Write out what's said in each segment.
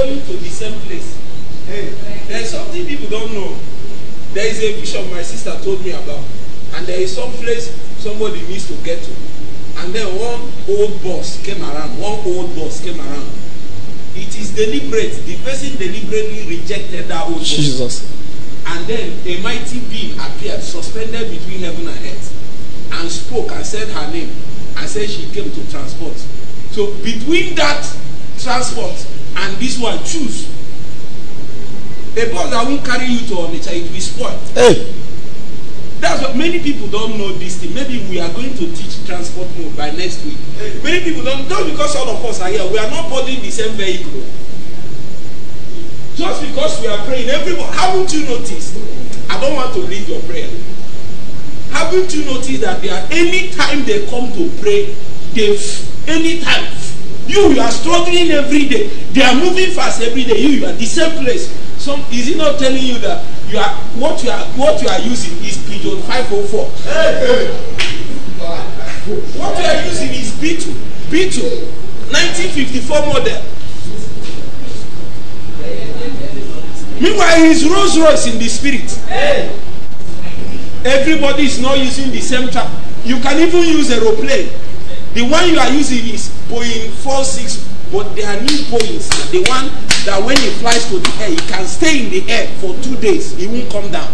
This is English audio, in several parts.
going to the same place. There's something people don't know. There is a vision my sister told me about, and there is some place somebody needs to get to. And then one old boss came around. One old boss came around. It is deliberate. The person deliberately rejected that old boss. Jesus. And then a mighty being appeared, suspended between heaven and earth, and spoke and said her name, and said she came to transport. So between that transport and this one, choose. A bus that won't carry you to Onitsha, it will spoil. Hey. That's what many people don't know this thing. Maybe we are going to teach transport mode by next week. Many people don't, just because all of us are here, we are not boarding the same vehicle. Just because we are praying, everybody, haven't you noticed? I don't want to lead your prayer. Haven't you noticed that there are any time they come to pray, they any time you you are struggling every day. They are moving fast every day. You you are the same place. Some is he not telling you that you are what you are what you are using is Peugeot five oh four. What you are using is B2, B2, 1954 model. Meanwhile, is Rolls Royce in the spirit. Everybody is not using the same truck. You can even use aeroplane. The one you are using is Boeing 46, but there are new Boeings. The one that when it flies to the air, it can stay in the air for two days. It won't come down.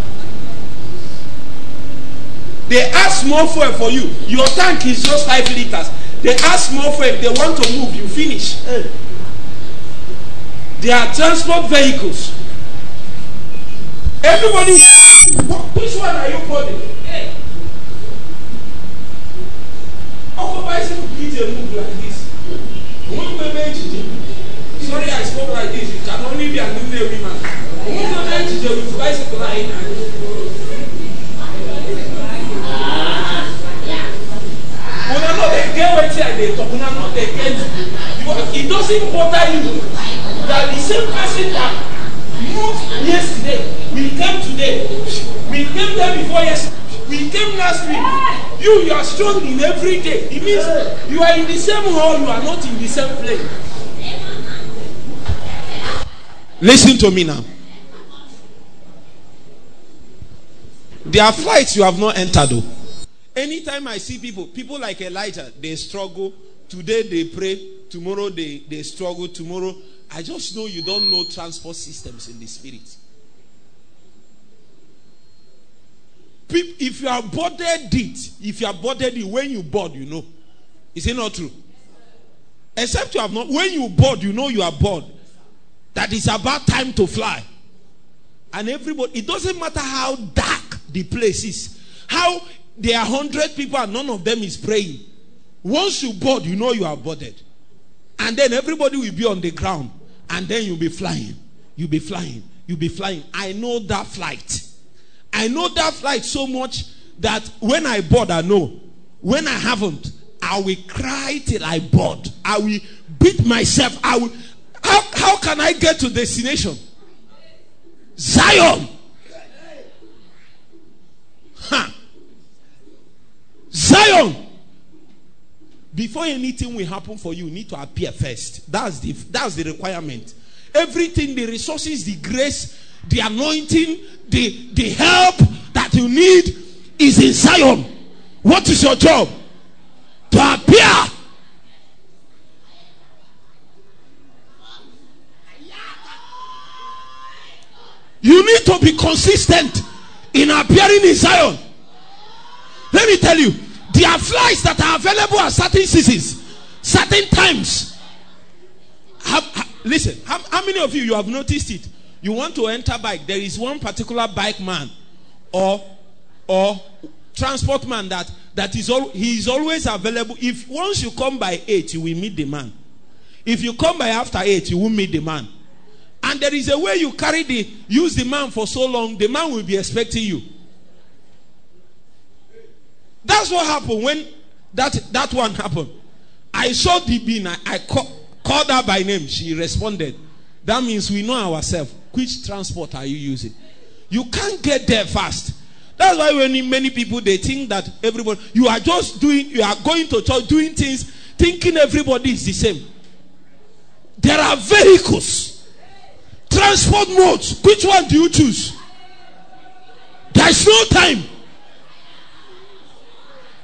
They ask more fuel for you. Your tank is just five liters. They ask more fuel. If they want to move, you finish. They are transport vehicles. Everybody, which one are you calling? Kì í dey move like this. Spoke like this. It can only be an Nnewi man. Òun gbé méjì jẹ with bicycle láyé náà. una no dey get wetin i dey talk una no dey get you it doesn't bother you that the same person that moved yesterday we came today we came there before yesterday we came last week you you are struggling every day it means you are in the same hall you are not in the same place listen to me now there are flights you have not entered o. Anytime I see people, people like Elijah, they struggle. Today they pray, tomorrow they, they struggle, tomorrow. I just know you don't know transport systems in the spirit. If you are boarded it, if you are boarded it, when you board, you know. Is it not true? Except you have not, when you board, you know you are bored. That it's about time to fly. And everybody, it doesn't matter how dark the place is, how there are hundred people and none of them is praying. Once you board, you know you are boarded. And then everybody will be on the ground. And then you'll be flying. You'll be flying. You'll be flying. I know that flight. I know that flight so much that when I board, I know. When I haven't, I will cry till I board. I will beat myself. I will. How, how can I get to destination? Zion. Huh. Zion. Before anything will happen for you, you need to appear first. That's the that's the requirement. Everything, the resources, the grace, the anointing, the, the help that you need is in Zion. What is your job? To appear. You need to be consistent in appearing in Zion. Let me tell you, there are flights that are available at certain seasons, certain times. Have, ha- listen, how, how many of you you have noticed it? You want to enter bike, there is one particular bike man or or transport man that that is all he is always available. If once you come by eight, you will meet the man. If you come by after eight, you will meet the man. And there is a way you carry the use the man for so long, the man will be expecting you. That's what happened when that that one happened. I saw the bean. I, I call, called her by name. She responded. That means we know ourselves. Which transport are you using? You can't get there fast. That's why when many people they think that everybody you are just doing you are going to church doing things thinking everybody is the same. There are vehicles transport modes. Which one do you choose? There's no time.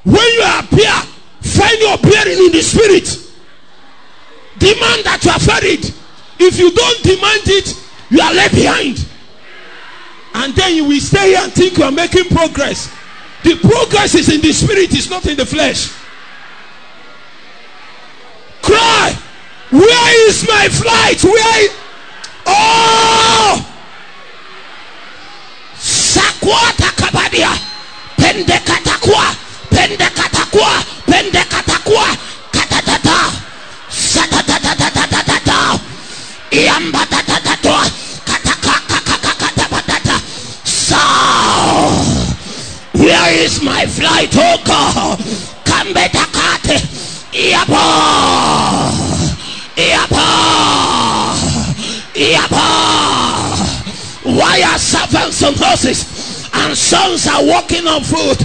When you appear, find your bearing in the spirit. Demand that you are ferried. If you don't demand it, you are left behind. And then you will stay here and think you are making progress. The progress is in the spirit, it's not in the flesh. Cry, Where is my flight? Where? Is... Oh! Sakwata kabadia. Pende katakua. Pende katakua. Pende katakua. Katatata. Satatatatata. Iambatatatoa. Katakakakakakatapatata. So. Where is my flight, oh God? Kambetakate. Iabo. Why are servants on horses and sons are walking on foot?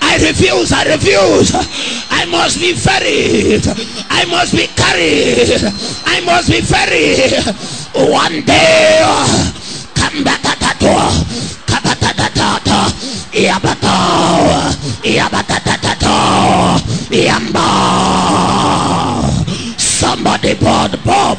I refuse, I refuse. I must be ferried. I must be carried. I must be ferried. One day, come back at that door. Kabatatata, Iabata, Iabatatata, Iamba. Somebody board, board,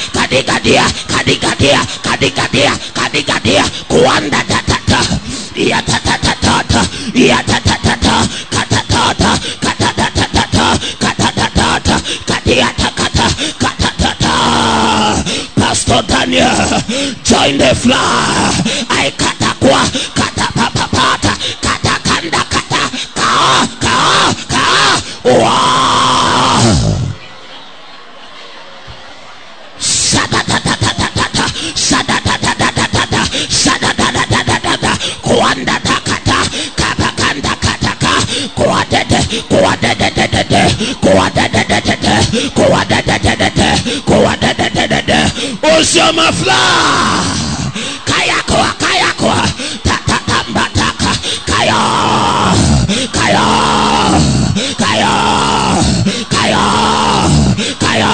Kadigatia Kadigatia Kadigatia Kadigatia Kuanda tatata Ya tatatata Ya tatatata Katatata Katatatata Katatatata Katiata Kata Katatata Pastor Daniel Join the fly I katakwa Usioma fly. Kayakoa, kayakoa, tatatambataka, kaya, kaya, kaya, kaya, kaya,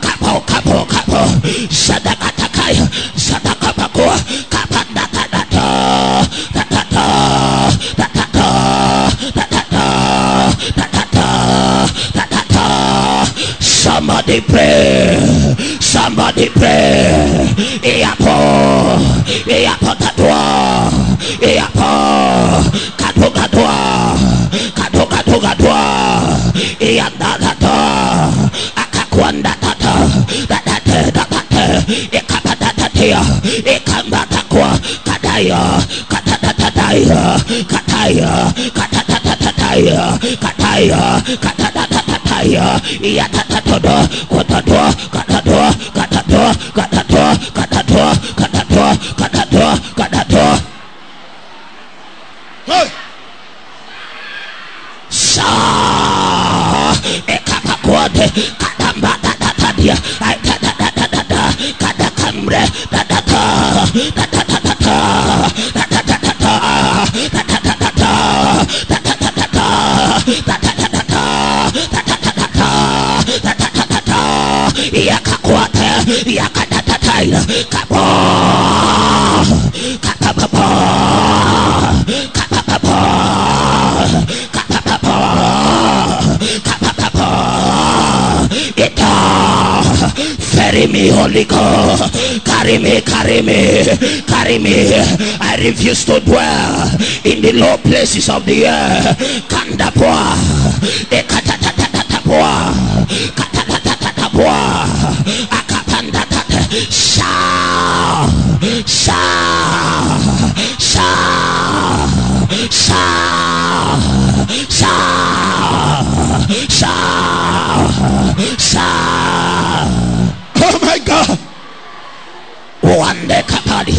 Somebody pray, somebody pray. Iapo, iapo tatua, iapo, katu katua, katu katu katua, ianda tata, akakwanda tata, tatate tatate, ikapatatatia, ikambatakwa, kataya, katatatataya, kataya, katatatataya, kataya, katatatataya, Kataya Yatatodo Kotato Katato Katato Katato Katato Katato Katato Katato Sa Ekakakwate Katamba Tatatadia Ay Tatatatata Katakamre Tatata Tatatatata Tatatatata Tatatatata tatata yakatatatai kabo kapapapa kapapapa kapapapa kapapapa ita Carry me, Holy Ghost. Carry me, carry me, carry me. I refuse to dwell in the low places of the earth. Kandapua, ekatatatatapoa, Wow. Shall, shall, shall, shall, shall. Oh my God. Wanda kapadi.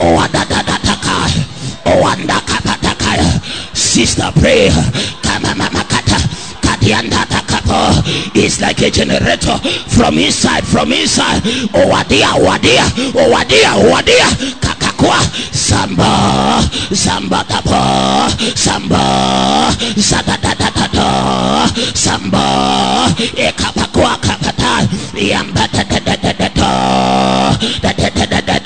Wanda da da takai. Sister pray. Kama mama it's like a generator from inside, from inside. Owadia, wadia, owadia, wadia. Kakakwa. Samba, samba tapo. Samba, zadadadadada. Samba, ekapakwa kapata. Yamba da da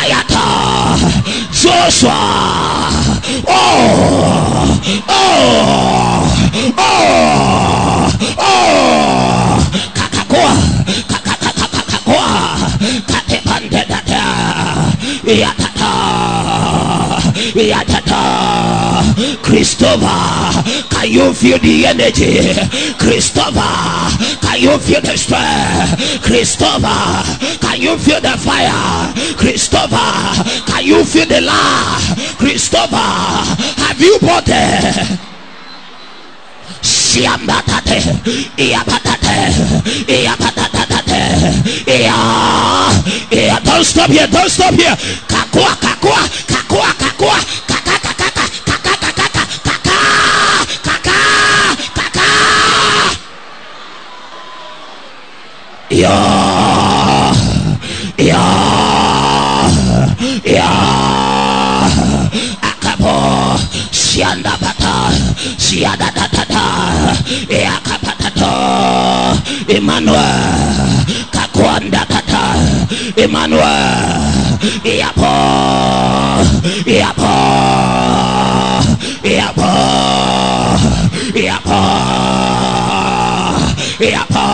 Kayata Joshua. Oh, oh, oh, oh. Kakakoa, kakakoa. Christopher Can you feel the energy? Christopher Can you feel the strength? Christopher Can you feel the fire? Christopher Can you feel the love? Christopher Have you bought it ia patate, ia patatate, ia, ia, don't stop here, don't stop here, cacoa, cacoa, cacoa, cacoa, cacá, cacá, cacá, cacá, cacá, ia, ia, ia, acabou, se anda batata, se anda tatata, ia, Emmanuel, Kakwanda Tata, Emmanuel, Iapo, Iapo, Iapo, Iapo, Iapo.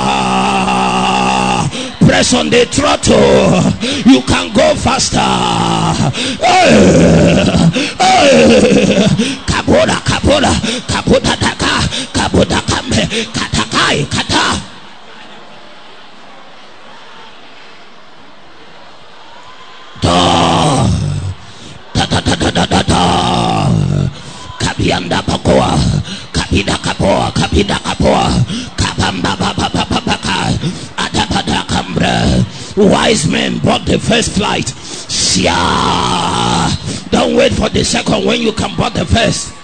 Press on the throttle. You can go faster. Hey. Wise men bought the first flight. Sia. Don't wait for the second when you can board the first.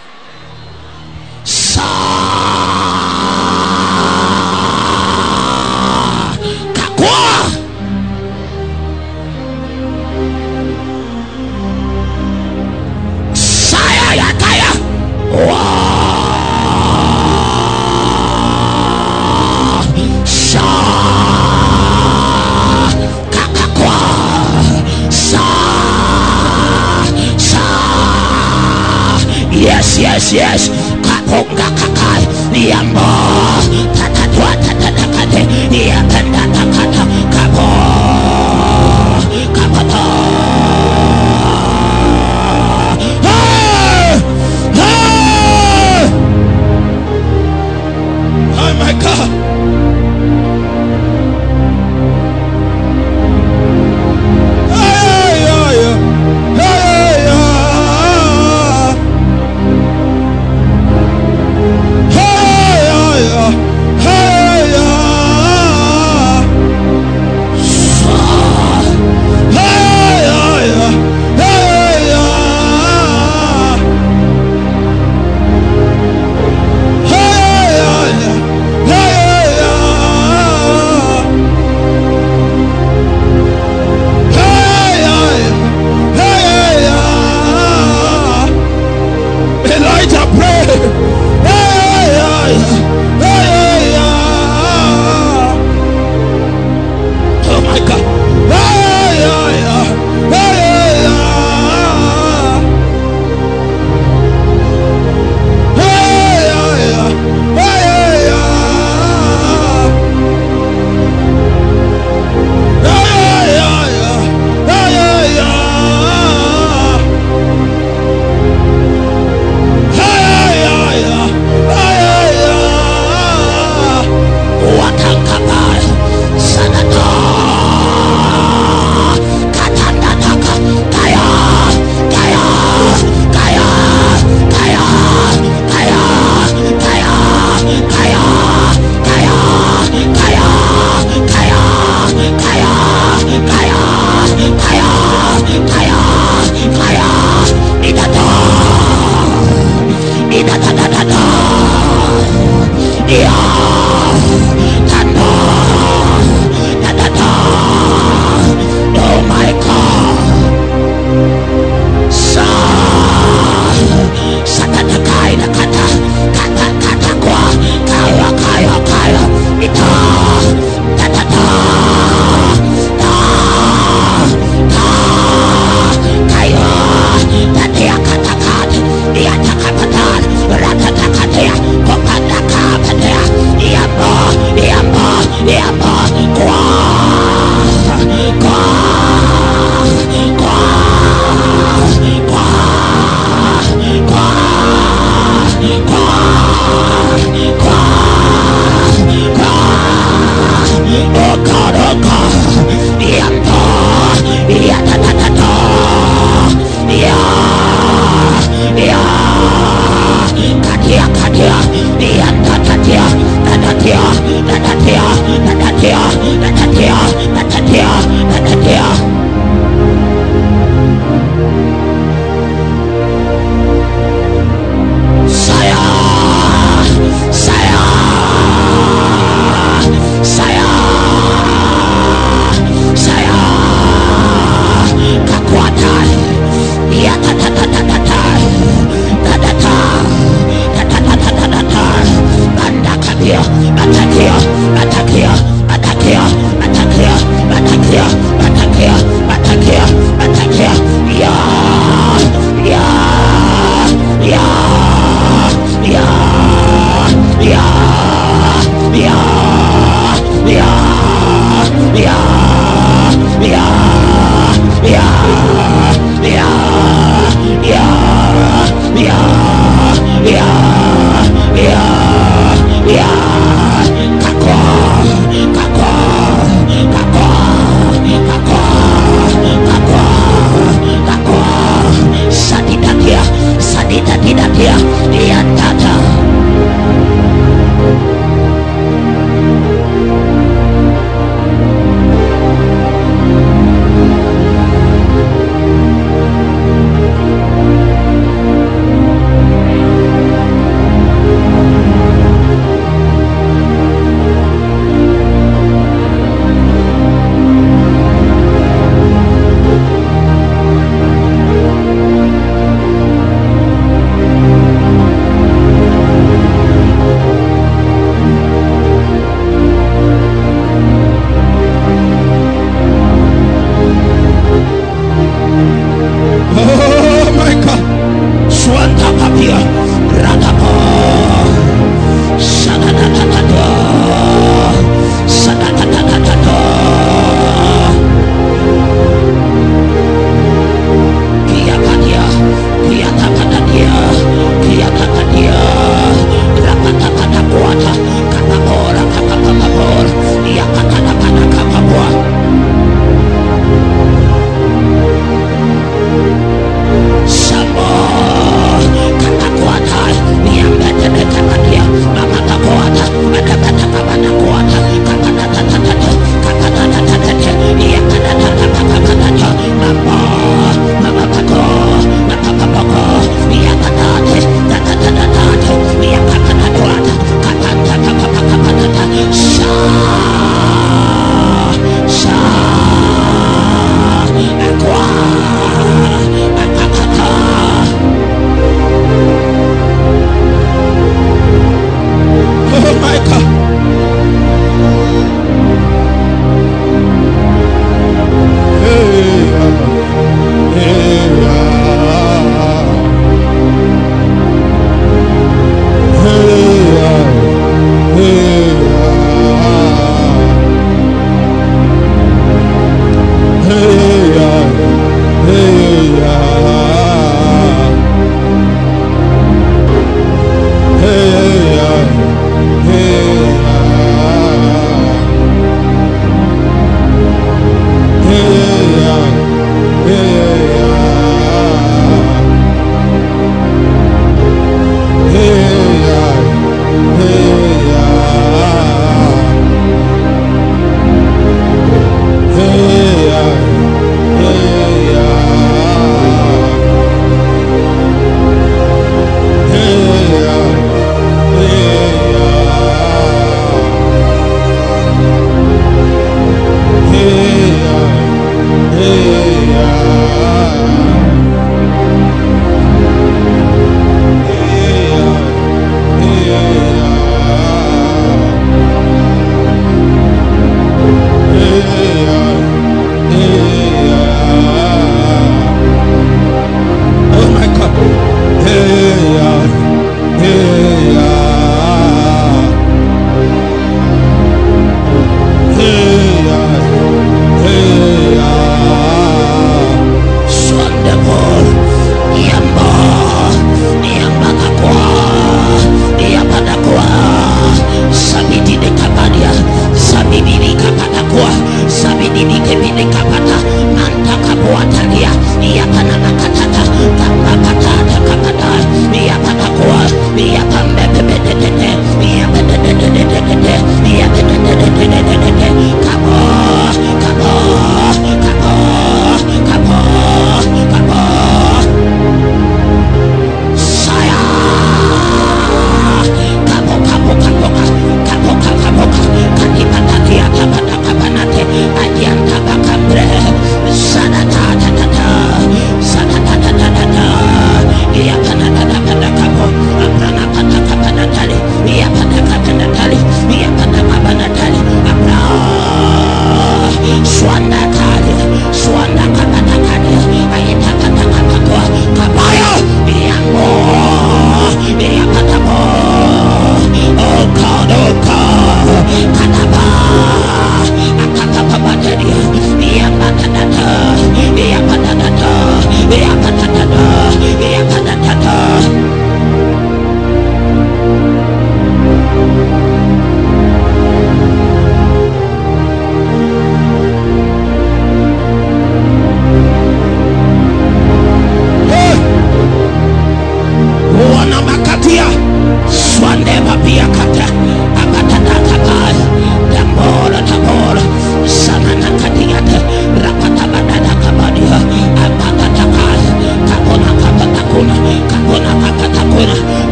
yes yes yes kakonga kakai niamba tatatwa tatakate niakanda kakai